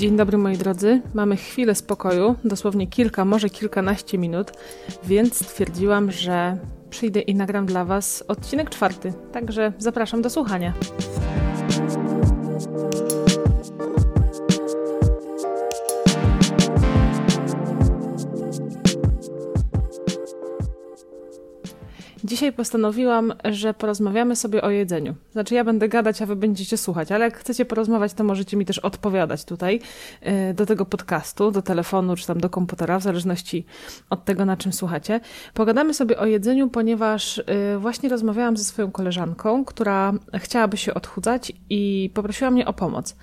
Dzień dobry moi drodzy. Mamy chwilę spokoju, dosłownie kilka, może kilkanaście minut, więc stwierdziłam, że przyjdę i nagram dla Was odcinek czwarty. Także zapraszam do słuchania. Dzisiaj postanowiłam, że porozmawiamy sobie o jedzeniu. Znaczy, ja będę gadać, a wy będziecie słuchać, ale jak chcecie porozmawiać, to możecie mi też odpowiadać tutaj y, do tego podcastu, do telefonu czy tam do komputera, w zależności od tego, na czym słuchacie. Pogadamy sobie o jedzeniu, ponieważ y, właśnie rozmawiałam ze swoją koleżanką, która chciałaby się odchudzać i poprosiła mnie o pomoc.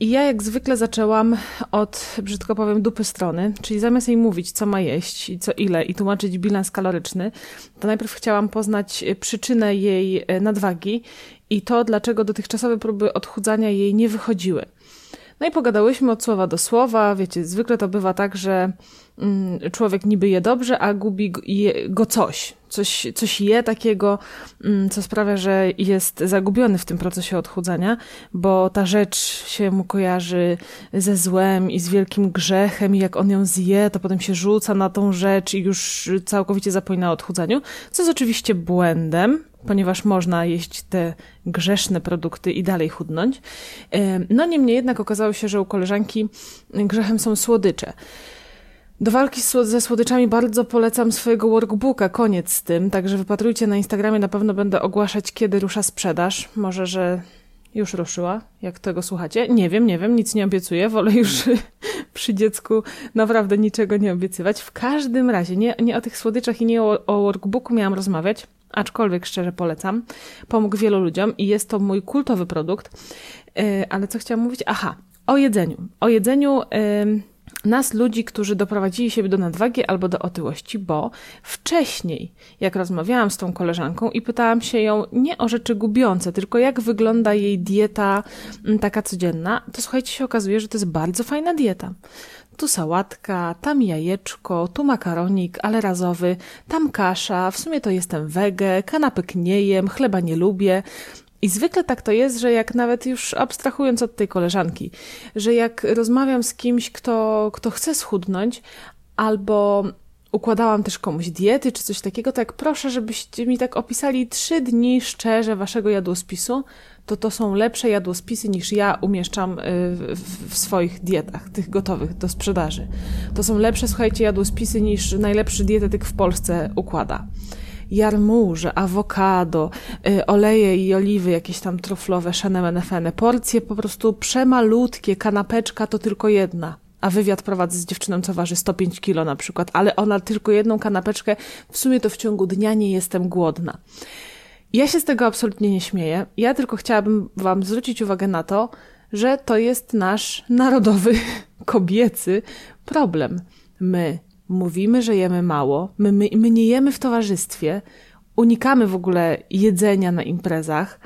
I ja jak zwykle zaczęłam od, brzydko powiem, dupy strony, czyli zamiast jej mówić, co ma jeść i co ile i tłumaczyć bilans kaloryczny, to najpierw chciałam poznać przyczynę jej e, nadwagi i to, dlaczego dotychczasowe próby odchudzania jej nie wychodziły. No i pogadałyśmy od słowa do słowa. Wiecie, zwykle to bywa tak, że mm, człowiek niby je dobrze, a gubi go coś. Coś, coś je takiego, mm, co sprawia, że jest zagubiony w tym procesie odchudzania, bo ta rzecz się mu kojarzy ze złem i z wielkim grzechem, i jak on ją zje, to potem się rzuca na tą rzecz i już całkowicie zapomina o odchudzaniu, co jest oczywiście błędem, ponieważ można jeść te grzeszne produkty i dalej chudnąć. No niemniej jednak okazało się, że u koleżanki grzechem są słodycze. Do walki ze słodyczami bardzo polecam swojego workbooka, koniec z tym, także wypatrujcie na Instagramie, na pewno będę ogłaszać, kiedy rusza sprzedaż. Może, że już ruszyła, jak tego słuchacie. Nie wiem, nie wiem, nic nie obiecuję, wolę już przy dziecku naprawdę niczego nie obiecywać. W każdym razie, nie, nie o tych słodyczach i nie o, o workbooku miałam rozmawiać, aczkolwiek szczerze polecam. Pomógł wielu ludziom i jest to mój kultowy produkt. Yy, ale co chciałam mówić? Aha, o jedzeniu. O jedzeniu nas, ludzi, którzy doprowadzili siebie do nadwagi albo do otyłości, bo wcześniej, jak rozmawiałam z tą koleżanką i pytałam się ją nie o rzeczy gubiące, tylko jak wygląda jej dieta taka codzienna, to słuchajcie, się okazuje, że to jest bardzo fajna dieta tu sałatka, tam jajeczko, tu makaronik, ale razowy, tam kasza, w sumie to jestem wege, kanapek nie jem, chleba nie lubię. I zwykle tak to jest, że jak nawet już abstrahując od tej koleżanki, że jak rozmawiam z kimś, kto, kto chce schudnąć, albo układałam też komuś diety czy coś takiego, to jak proszę, żebyście mi tak opisali trzy dni szczerze waszego jadłospisu, to to są lepsze jadłospisy niż ja umieszczam y, w, w swoich dietach, tych gotowych do sprzedaży. To są lepsze, słuchajcie, jadłospisy niż najlepszy dietetyk w Polsce układa jarmuże, awokado, y, oleje i oliwy, jakieś tam truflowe, szenemenefene, porcje po prostu przemalutkie, kanapeczka to tylko jedna. A wywiad prowadzę z dziewczyną, co waży 105 kilo na przykład, ale ona tylko jedną kanapeczkę, w sumie to w ciągu dnia nie jestem głodna. Ja się z tego absolutnie nie śmieję. Ja tylko chciałabym Wam zwrócić uwagę na to, że to jest nasz narodowy, kobiecy problem. My mówimy, że jemy mało, my, my, my nie jemy w towarzystwie, unikamy w ogóle jedzenia na imprezach,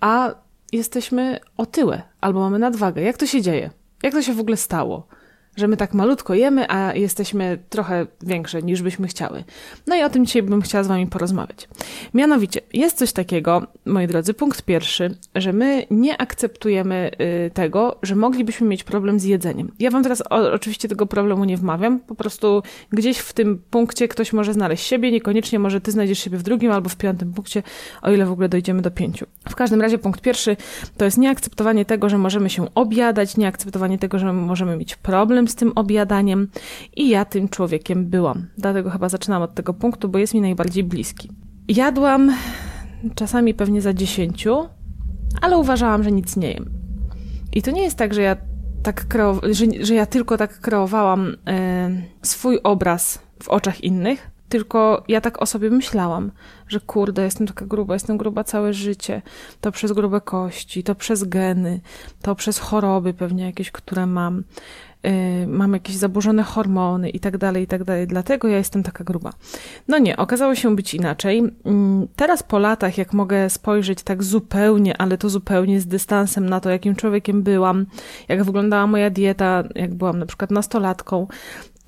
a jesteśmy otyłe albo mamy nadwagę. Jak to się dzieje? Jak to się w ogóle stało? Że my tak malutko jemy, a jesteśmy trochę większe niż byśmy chciały. No i o tym dzisiaj bym chciała z Wami porozmawiać. Mianowicie, jest coś takiego, moi drodzy, punkt pierwszy, że my nie akceptujemy y, tego, że moglibyśmy mieć problem z jedzeniem. Ja Wam teraz o, oczywiście tego problemu nie wmawiam, po prostu gdzieś w tym punkcie ktoś może znaleźć siebie, niekoniecznie może Ty znajdziesz siebie w drugim albo w piątym punkcie, o ile w ogóle dojdziemy do pięciu. W każdym razie punkt pierwszy to jest nieakceptowanie tego, że możemy się obiadać, nieakceptowanie tego, że możemy mieć problem z tym objadaniem i ja tym człowiekiem byłam. Dlatego chyba zaczynam od tego punktu, bo jest mi najbardziej bliski. Jadłam czasami pewnie za dziesięciu, ale uważałam, że nic nie jem. I to nie jest tak, że ja tak że, że ja tylko tak kreowałam e, swój obraz w oczach innych, tylko ja tak o sobie myślałam, że kurde, jestem taka gruba, jestem gruba całe życie. To przez grube kości, to przez geny, to przez choroby pewnie jakieś, które mam. Y, mam jakieś zaburzone hormony i tak dalej, i tak dalej, dlatego ja jestem taka gruba. No nie, okazało się być inaczej. Mm, teraz po latach, jak mogę spojrzeć tak zupełnie, ale to zupełnie z dystansem na to, jakim człowiekiem byłam, jak wyglądała moja dieta, jak byłam na przykład nastolatką,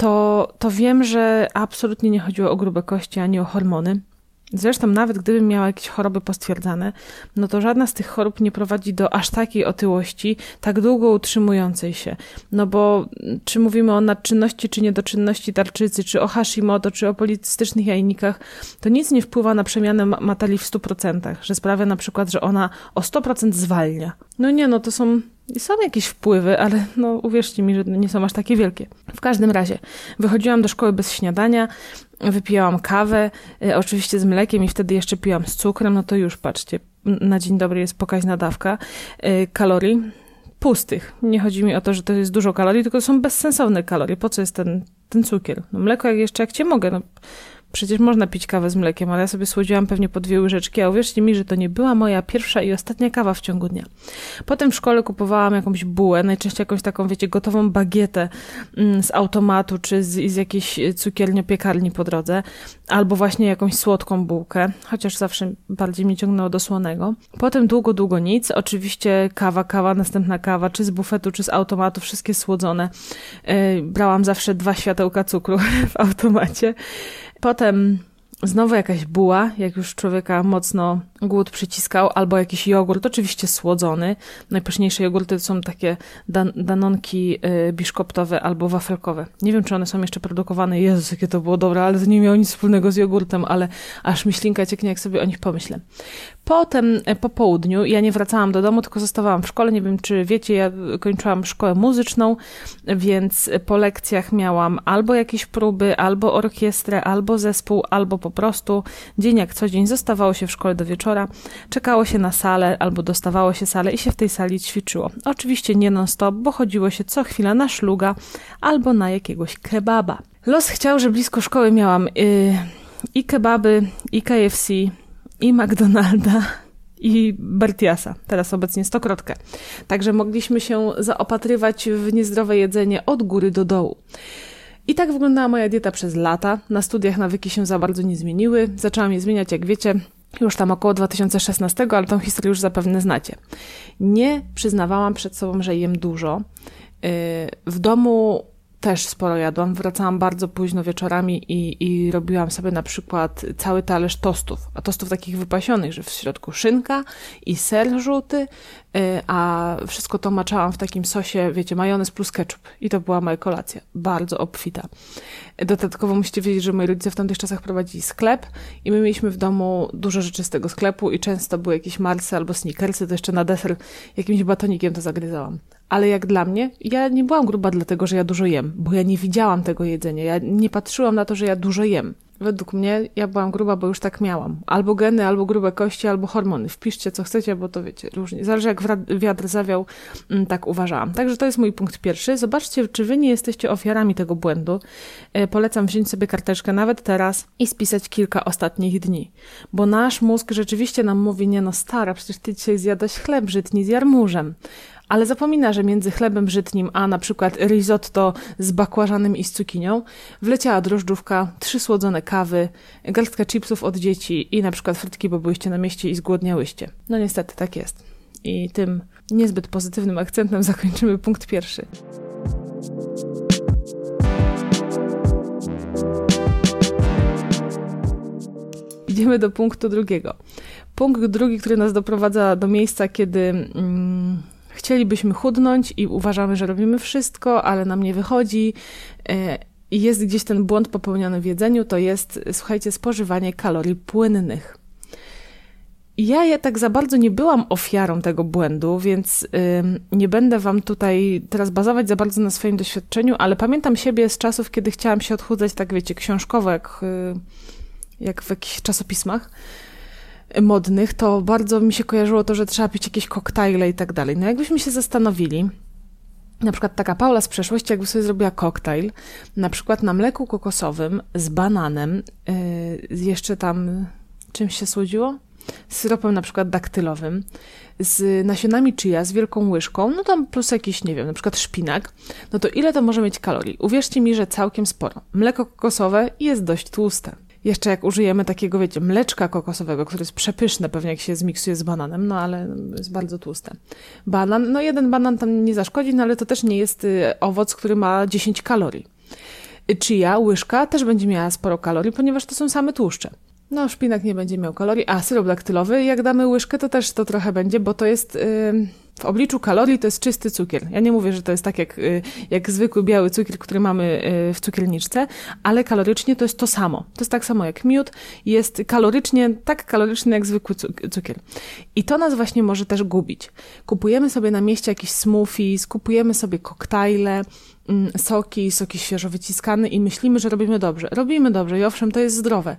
to, to wiem, że absolutnie nie chodziło o grube kości ani o hormony. Zresztą nawet gdybym miała jakieś choroby postwierdzane, no to żadna z tych chorób nie prowadzi do aż takiej otyłości, tak długo utrzymującej się. No bo czy mówimy o nadczynności, czy niedoczynności tarczycy, czy o Hashimoto, czy o policystycznych jajnikach, to nic nie wpływa na przemianę matali w 100%, że sprawia na przykład, że ona o 100% zwalnia. No nie, no to są są jakieś wpływy, ale no uwierzcie mi, że nie są aż takie wielkie. W każdym razie, wychodziłam do szkoły bez śniadania, wypijałam kawę, y, oczywiście z mlekiem i wtedy jeszcze piłam z cukrem, no to już patrzcie, na dzień dobry jest pokaźna dawka y, kalorii pustych. Nie chodzi mi o to, że to jest dużo kalorii, tylko to są bezsensowne kalorie. Po co jest ten, ten cukier? No mleko jak jeszcze jak cię mogę, no Przecież można pić kawę z mlekiem, ale ja sobie słodziłam pewnie po dwie łyżeczki, a uwierzcie mi, że to nie była moja pierwsza i ostatnia kawa w ciągu dnia. Potem w szkole kupowałam jakąś bułę, najczęściej jakąś taką, wiecie, gotową bagietę mm, z automatu, czy z, z jakiejś cukierni-piekarni po drodze, albo właśnie jakąś słodką bułkę, chociaż zawsze bardziej mnie ciągnęło do słonego. Potem długo, długo nic. Oczywiście kawa, kawa, następna kawa, czy z bufetu, czy z automatu, wszystkie słodzone. Yy, brałam zawsze dwa światełka cukru w automacie. Potem znowu jakaś buła, jak już człowieka mocno głód przyciskał, albo jakiś jogurt, oczywiście słodzony. Najpyszniejsze jogurty są takie dan danonki y, biszkoptowe albo wafelkowe. Nie wiem, czy one są jeszcze produkowane. Jezus, jakie to było dobre, ale to nie miało nic wspólnego z jogurtem, ale aż mi ślinka cieknie, jak sobie o nich pomyślę. Potem e, po południu ja nie wracałam do domu, tylko zostawałam w szkole. Nie wiem, czy wiecie, ja kończyłam szkołę muzyczną, więc po lekcjach miałam albo jakieś próby, albo orkiestrę, albo zespół, albo po prostu dzień jak co dzień zostawało się w szkole do wieczora, czekało się na salę, albo dostawało się salę i się w tej sali ćwiczyło. Oczywiście nie non-stop, bo chodziło się co chwila na szluga albo na jakiegoś kebaba. Los chciał, że blisko szkoły miałam yy, i kebaby, i KFC, i McDonalda, i Bertiasa, teraz obecnie stokrotkę. Także mogliśmy się zaopatrywać w niezdrowe jedzenie od góry do dołu. I tak wyglądała moja dieta przez lata. Na studiach nawyki się za bardzo nie zmieniły. Zaczęłam je zmieniać, jak wiecie, już tam około 2016, ale tą historię już zapewne znacie. Nie przyznawałam przed sobą, że jem dużo. Yy, w domu też sporo jadłam. Wracałam bardzo późno wieczorami i, i robiłam sobie na przykład cały talerz tostów. A tostów takich wypasionych, że w środku szynka i ser żółty, y, a wszystko to maczałam w takim sosie, wiecie, majonez plus ketchup. I to była moja kolacja. Bardzo obfita. Dodatkowo musicie wiedzieć, że moi rodzice w tamtych czasach prowadzili sklep i my mieliśmy w domu dużo rzeczy z tego sklepu i często były jakieś marsy albo sneakersy, to jeszcze na deser jakimś batonikiem to zagryzałam ale jak dla mnie, ja nie byłam gruba dlatego, że ja dużo jem, bo ja nie widziałam tego jedzenia. Ja nie patrzyłam na to, że ja dużo jem. Według mnie ja byłam gruba, bo już tak miałam. Albo geny, albo grube kości, albo hormony. Wpiszcie co chcecie, bo to wiecie, różnie. Zależy jak wiatr zawiał, mm, tak uważałam. Także to jest mój punkt pierwszy. Zobaczcie, czy wy nie jesteście ofiarami tego błędu. E, polecam wziąć sobie karteczkę nawet teraz i spisać kilka ostatnich dni. Bo nasz mózg rzeczywiście nam mówi, nie no stara, przecież ty dzisiaj zjadłeś chleb żytni z jarmużem ale zapomina, że między chlebem żytnim a na przykład risotto z bakłażanem i z cukinią wleciała drożdżówka, trzy słodzone kawy, garstka chipsów od dzieci i na przykład frytki, bo byłyście na mieście i zgłodniałyście. No niestety, tak jest. I tym niezbyt pozytywnym akcentem zakończymy punkt pierwszy. Idziemy do punktu drugiego. Punkt drugi, który nas doprowadza do miejsca, kiedy mm, chcielibyśmy chudnąć i uważamy, że robimy wszystko, ale nam nie wychodzi. E, I jest gdzieś ten błąd popełniony w jedzeniu, to jest, słuchajcie, spożywanie kalorii płynnych. Ja je tak za bardzo nie byłam ofiarą tego błędu, więc nie będę wam tutaj teraz bazować za bardzo na swoim doświadczeniu, ale pamiętam siebie z czasów, kiedy chciałam się odchudzać, tak wiecie, książkowo, jak, y, jak w jakichś czasopismach modnych, to bardzo mi się kojarzyło to, że trzeba pić jakieś koktajle i tak dalej. No jakbyśmy się zastanowili, na przykład taka Paula z przeszłości, jakby sobie zrobiła koktajl, na przykład na mleku kokosowym z bananem, yy, jeszcze tam czymś się słodziło? Z syropem na przykład daktylowym, z nasionami chia, z wielką łyżką, no tam plus jakiś, nie wiem, na przykład szpinak, no to ile to może mieć kalorii? Uwierzcie mi, że całkiem sporo. Mleko kokosowe jest dość tłuste. Jeszcze jak użyjemy takiego, wiecie, mleczka kokosowego, które jest przepyszne pewnie jak się zmiksuje z bananem, no ale jest bardzo tłuste. Banan, no jeden banan tam nie zaszkodzi, no ale to też nie jest y, owoc, który ma 10 kalorii. Chia, łyżka, też będzie miała sporo kalorii, ponieważ to są same tłuszcze. No, szpinak nie będzie miał kalorii, a syrop daktylowy, jak damy łyżkę, to też to trochę będzie, bo to jest... Yy w obliczu kalorii to jest czysty cukier. Ja nie mówię, że to jest tak jak, y, jak zwykły biały cukier, który mamy y, w cukierniczce, ale kalorycznie to jest to samo. To jest tak samo jak miód, jest kalorycznie tak kaloryczny jak zwykły cukier. I to nas właśnie może też gubić. Kupujemy sobie na mieście jakiś smoothies, kupujemy sobie koktajle, mm, soki, soki świeżo wyciskane i myślimy, że robimy dobrze. Robimy dobrze i owszem, to jest zdrowe.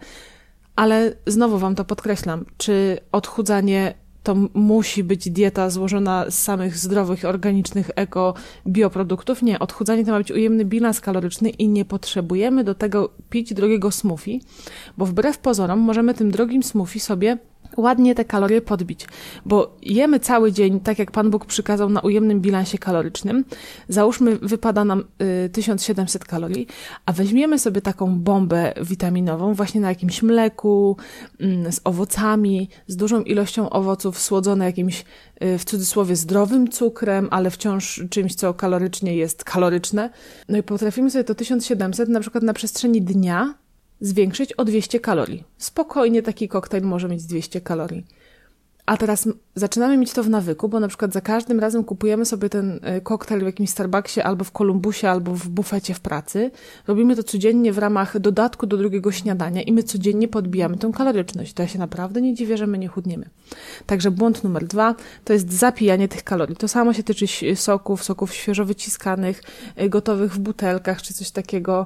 Ale znowu Wam to podkreślam, czy odchudzanie to musi być dieta złożona z samych zdrowych, organicznych, eko, bioproduktów. Nie, odchudzanie to ma być ujemny bilans kaloryczny i nie potrzebujemy do tego pić drogiego smoothie, bo wbrew pozorom możemy tym drogim smoothie sobie ładnie te kalorie podbić, bo jemy cały dzień, tak jak Pan Bóg przykazał na ujemnym bilansie kalorycznym, załóżmy wypada nam y, 1700 kalorii, a weźmiemy sobie taką bombę witaminową właśnie na jakimś mleku, y, z owocami, z dużą ilością owoców, słodzone jakimś y, w cudzysłowie zdrowym cukrem, ale wciąż czymś, co kalorycznie jest kaloryczne. No i potrafimy sobie to 1700 na przykład na przestrzeni dnia zwiększyć o 200 kalorii. Spokojnie taki koktajl może mieć 200 kalorii. A teraz zaczynamy mieć to w nawyku, bo na przykład za każdym razem kupujemy sobie ten y, koktajl w jakimś Starbucksie albo w Kolumbusie, albo w bufecie w pracy. Robimy to codziennie w ramach dodatku do drugiego śniadania i my codziennie podbijamy tę kaloryczność. To ja się naprawdę nie dziwię, że my nie chudniemy. Także błąd numer dwa to jest zapijanie tych kalorii. To samo się tyczy soków, soków świeżo wyciskanych, y, gotowych w butelkach czy coś takiego.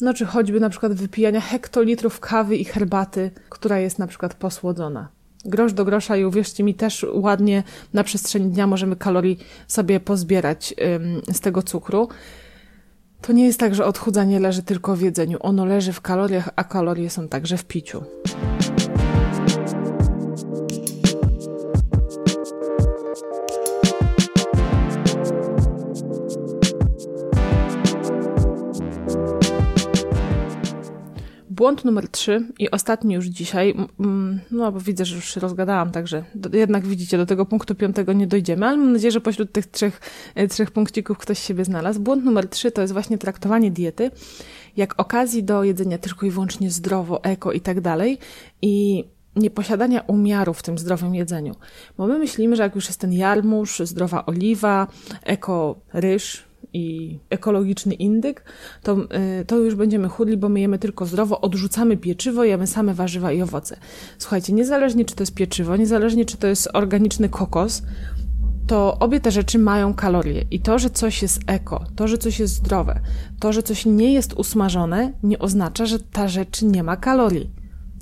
No czy choćby na przykład wypijania hektolitrów kawy i herbaty, która jest na przykład posłodzona. Grosz do grosza i uwierzcie mi, też ładnie na przestrzeni dnia możemy kalorii sobie pozbierać ym, z tego cukru. To nie jest tak, że odchudzanie leży tylko w jedzeniu. Ono leży w kaloriach, a kalorie są także w piciu. Błąd numer trzy i ostatni już dzisiaj, no bo widzę, że już się rozgadałam, także do, jednak widzicie, do tego punktu piątego nie dojdziemy, ale mam nadzieję, że pośród tych trzech, e, trzech punkcików ktoś siebie znalazł. Błąd numer trzy to jest właśnie traktowanie diety jak okazji do jedzenia tylko i wyłącznie zdrowo, eko i tak dalej i nieposiadania umiaru w tym zdrowym jedzeniu. Bo my myślimy, że jak już jest ten jarmuż, zdrowa oliwa, eko ryż, i ekologiczny indyk, to, y, to już będziemy chudli, bo my jemy tylko zdrowo, odrzucamy pieczywo, jemy same warzywa i owoce. Słuchajcie, niezależnie czy to jest pieczywo, niezależnie czy to jest organiczny kokos, to obie te rzeczy mają kalorie. I to, że coś jest eko, to, że coś jest zdrowe, to, że coś nie jest usmażone, nie oznacza, że ta rzecz nie ma kalorii.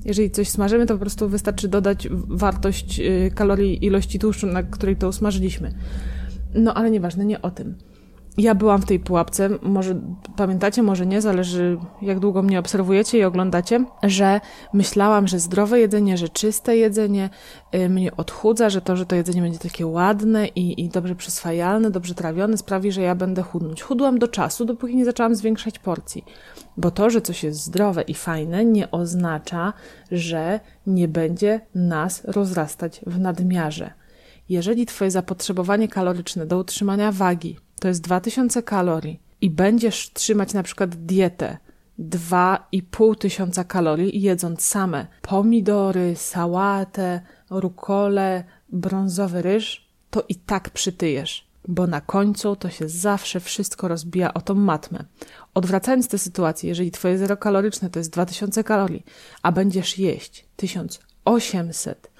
Jeżeli coś smażymy, to po prostu wystarczy dodać wartość y, kalorii ilości tłuszczu, na której to usmażyliśmy. No ale nieważne, nie o tym ja byłam w tej pułapce, może pamiętacie, może nie, zależy jak długo mnie obserwujecie i oglądacie, że myślałam, że zdrowe jedzenie, że czyste jedzenie y, mnie odchudza, że to, że to jedzenie będzie takie ładne i, i dobrze przyswajalne, dobrze trawione sprawi, że ja będę chudnąć. Chudłam do czasu, dopóki nie zaczęłam zwiększać porcji. Bo to, że coś jest zdrowe i fajne, nie oznacza, że nie będzie nas rozrastać w nadmiarze. Jeżeli Twoje zapotrzebowanie kaloryczne do utrzymania wagi to jest 2000 kalorii i będziesz trzymać na przykład dietę 2,5 tysiąca kalorii jedząc same pomidory, sałatę, rukole, brązowy ryż, to i tak przytyjesz, bo na końcu to się zawsze wszystko rozbija o tą matmę. Odwracając tę sytuację, jeżeli twoje zero kaloryczne to jest 2000 kalorii, a będziesz jeść 1800,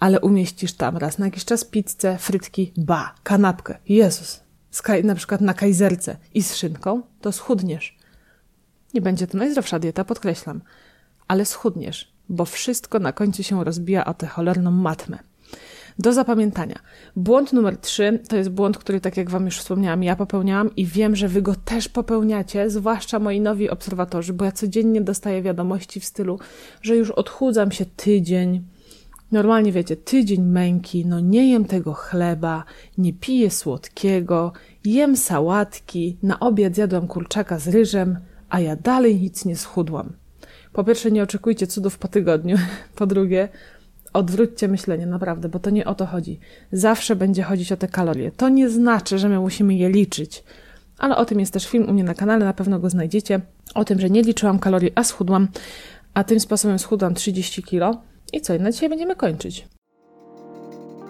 ale umieścisz tam raz na jakiś czas pizzę, frytki, ba, kanapkę. Jezus, na przykład na kajzerce i z szynką, to schudniesz. Nie będzie to najzdrowsza dieta, podkreślam, ale schudniesz, bo wszystko na końcu się rozbija o tę cholerną matmę. Do zapamiętania. Błąd numer trzy to jest błąd, który, tak jak Wam już wspomniałam, ja popełniałam i wiem, że Wy go też popełniacie, zwłaszcza moi nowi obserwatorzy, bo ja codziennie dostaję wiadomości w stylu, że już odchudzam się tydzień, Normalnie wiecie, tydzień męki, no nie jem tego chleba, nie piję słodkiego, jem sałatki, na obiad zjadłam kurczaka z ryżem, a ja dalej nic nie schudłam. Po pierwsze, nie oczekujcie cudów po tygodniu. Po drugie, odwróćcie myślenie, naprawdę, bo to nie o to chodzi. Zawsze będzie chodzić o te kalorie. To nie znaczy, że my musimy je liczyć. ale o tym jest też film u mnie na kanale, na pewno go znajdziecie. O tym, że nie liczyłam kalorii, a schudłam, a tym sposobem schudłam 30 kilo. I co, na dzisiaj będziemy kończyć.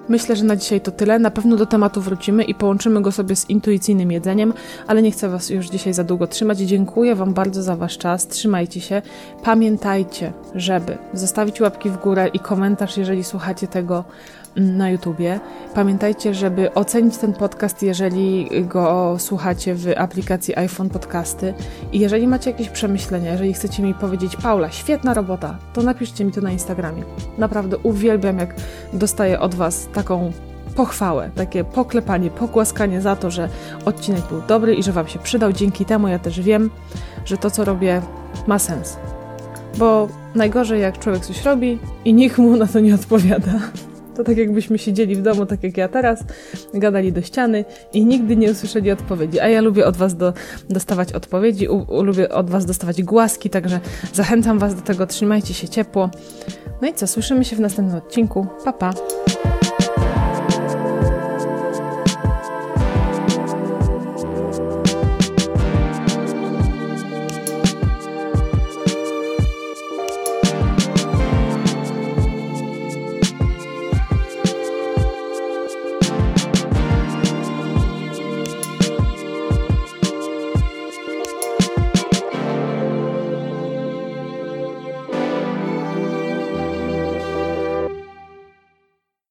Myślę, że na dzisiaj to tyle. Na pewno do tematu wrócimy i połączymy go sobie z intuicyjnym jedzeniem, ale nie chcę Was już dzisiaj za długo trzymać. Dziękuję Wam bardzo za Wasz czas. Trzymajcie się. Pamiętajcie, żeby zostawić łapki w górę i komentarz, jeżeli słuchacie tego na YouTubie. Pamiętajcie, żeby ocenić ten podcast, jeżeli go słuchacie w aplikacji iPhone Podcasty. I jeżeli macie jakieś przemyślenia, jeżeli chcecie mi powiedzieć, Paula, świetna robota, to napiszcie mi to na Instagramie. Naprawdę uwielbiam, jak dostaję od Was taką pochwałę, takie poklepanie, pogłaskanie za to, że odcinek był dobry i że Wam się przydał. Dzięki temu ja też wiem, że to, co robię, ma sens. Bo najgorzej, jak człowiek coś robi i nikt mu na to nie odpowiada. To tak jakbyśmy siedzieli w domu, tak jak ja teraz, gadali do ściany i nigdy nie usłyszeli odpowiedzi. A ja lubię od Was do, dostawać odpowiedzi, u, u, lubię od Was dostawać głaski, także zachęcam Was do tego, trzymajcie się ciepło. No i co, słyszymy się w następnym odcinku. Pa, pa!